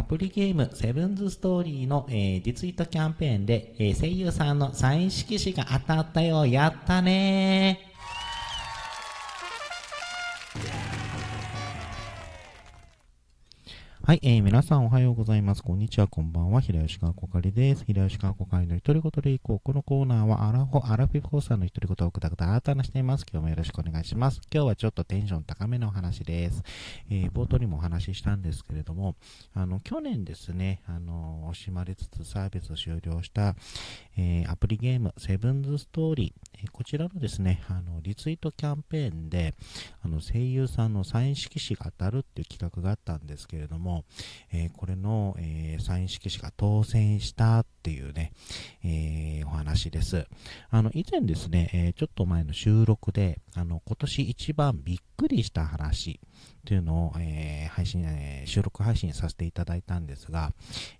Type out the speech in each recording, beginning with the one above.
アプリゲームセブンズストーリーの、えー、リツイートキャンペーンで、えー、声優さんのサイン色紙が当たったよ。やったねーはい、えー、皆さんおはようございます。こんにちは、こんばんは。平吉川こかりです。平吉川こかりの独り言でいこう。このコーナーは、アラフォ、アラフィフォーさんの独り言をくだくだあたなしています。今日もよろしくお願いします。今日はちょっとテンション高めのお話です。えー、冒頭にもお話ししたんですけれども、あの、去年ですね、あの、惜しまれつつサービスを終了した、えー、アプリゲーム、セブンズストーリー、えー、こちらのですね、あの、リツイートキャンペーンで、あの、声優さんのサイン色紙が当たるっていう企画があったんですけれども、えー、これの、えー、サイン色紙が当選したっていうね、えー、お話です。あの、以前ですね、えちょっと前の収録で、あの、今年一番びっくりした話というのを、え配信、え収録配信させていただいたんですが、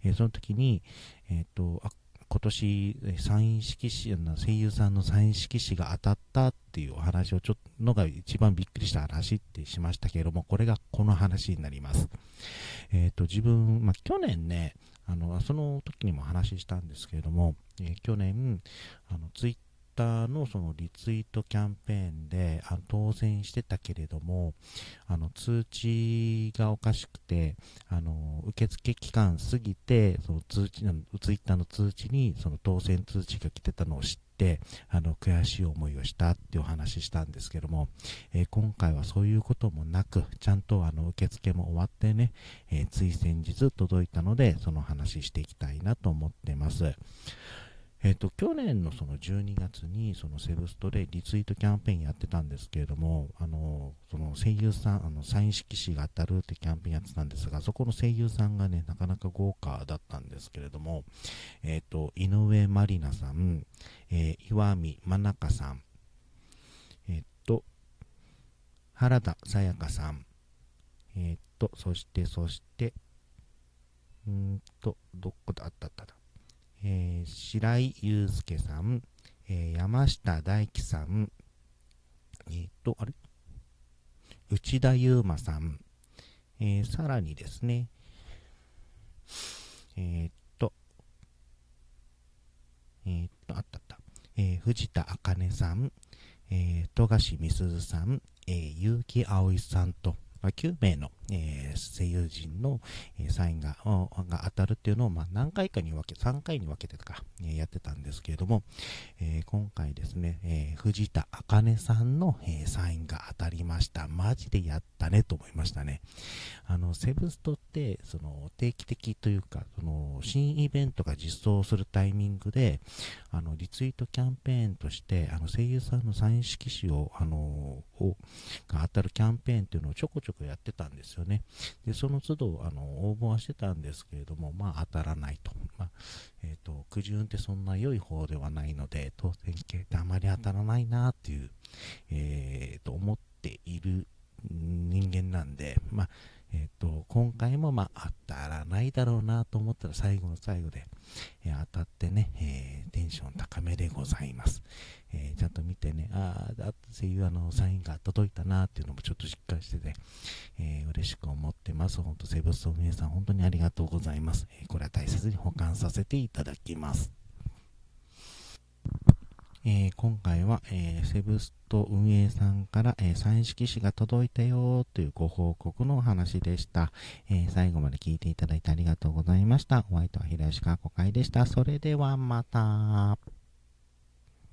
えその時に、えっ、と、あ、今年、サイン色紙の、声優さんのサイン色紙が当たったっていうお話をちょっとのが一番びっくりした話ってしましたけれども、これがこの話になります。えっ、ー、と、自分、まあ、去年ね、あの、その時にも話したんですけれども、えー、去年、あの、ツイッターのそのリツイートキャンペーンであ当選してたけれども、あの通知がおかしくて、あの受付期間過ぎて、その通知の、ツイッターの通知にその当選通知が来てたのを知って、あの悔しい思いをしたっていうお話ししたんですけども、えー、今回はそういうこともなく、ちゃんとあの受付も終わってね、えー、つい先日届いたので、その話していきたいなと思ってます。えっ、と、去年のその12月に、そのセブストでリツイートキャンペーンやってたんですけれども、あの、その声優さん、あの、サイン色紙が当たるってキャンペーンやってたんですが、そこの声優さんがね、なかなか豪華だったんですけれども、えっ、と、井上まりなさん、えー、岩見真中さん、えっ、と、原田さやかさん、えっ、と、そして、そして、うんと、どこだったっただ。ー、白井祐介さん、えー、山下大輝さん、えっ、と、あれ？内田祐馬さん、えー、さらにですね、えっと、えっと、あったあった、え藤田茜さん、え富樫美鈴さん、え結城葵さんと、まあ、9名の、えー、声優陣の、えー、サインがが当たるっていうのを、まあ、何回かに分け、3回に分けてとか、えー、やってたんですけれども、え今回ですね、え藤田茜さんの、えサインが当たりました。マジでやったねと思いましたね。あの、セブストって、その、定期的というか、その、新イベントが実装するタイミングで、あの、リツイートキャンペーンとして、あの、声優さんのサイン色紙を、あの、を、が当たるキャンペーンっていうのをちょこちょこやってたんですよね。で、その都度、あの、応募はしてたんですけれども、まあ、当たらないと。まあ、えっ、ー、と、苦渋ってそんな良い方ではないので、当選系ってあまり当たらないなっていう、え、ー、と、思っている人間なんで、まあ、えっ、ー、と、今回もまあ当たらないだろうなと思ったら最後の最後で、えー、当たってね、えー、テンション高めでございます。えちゃんと見てね、ああ、だっていうあのサインが届いたなっていうのもちょっとしっかりしてて、え嬉しく思ってます。本当セブスト運営さん本当にありがとうございます。えこれは大切に保管させていただきます。えー、今回は、えー、セブスト運営さんから、えー、サイン色紙が届いたよというご報告のお話でした、え最後まで聞いていただいてありがとうございました。ホワイトは平吉川子会でした。それではまた。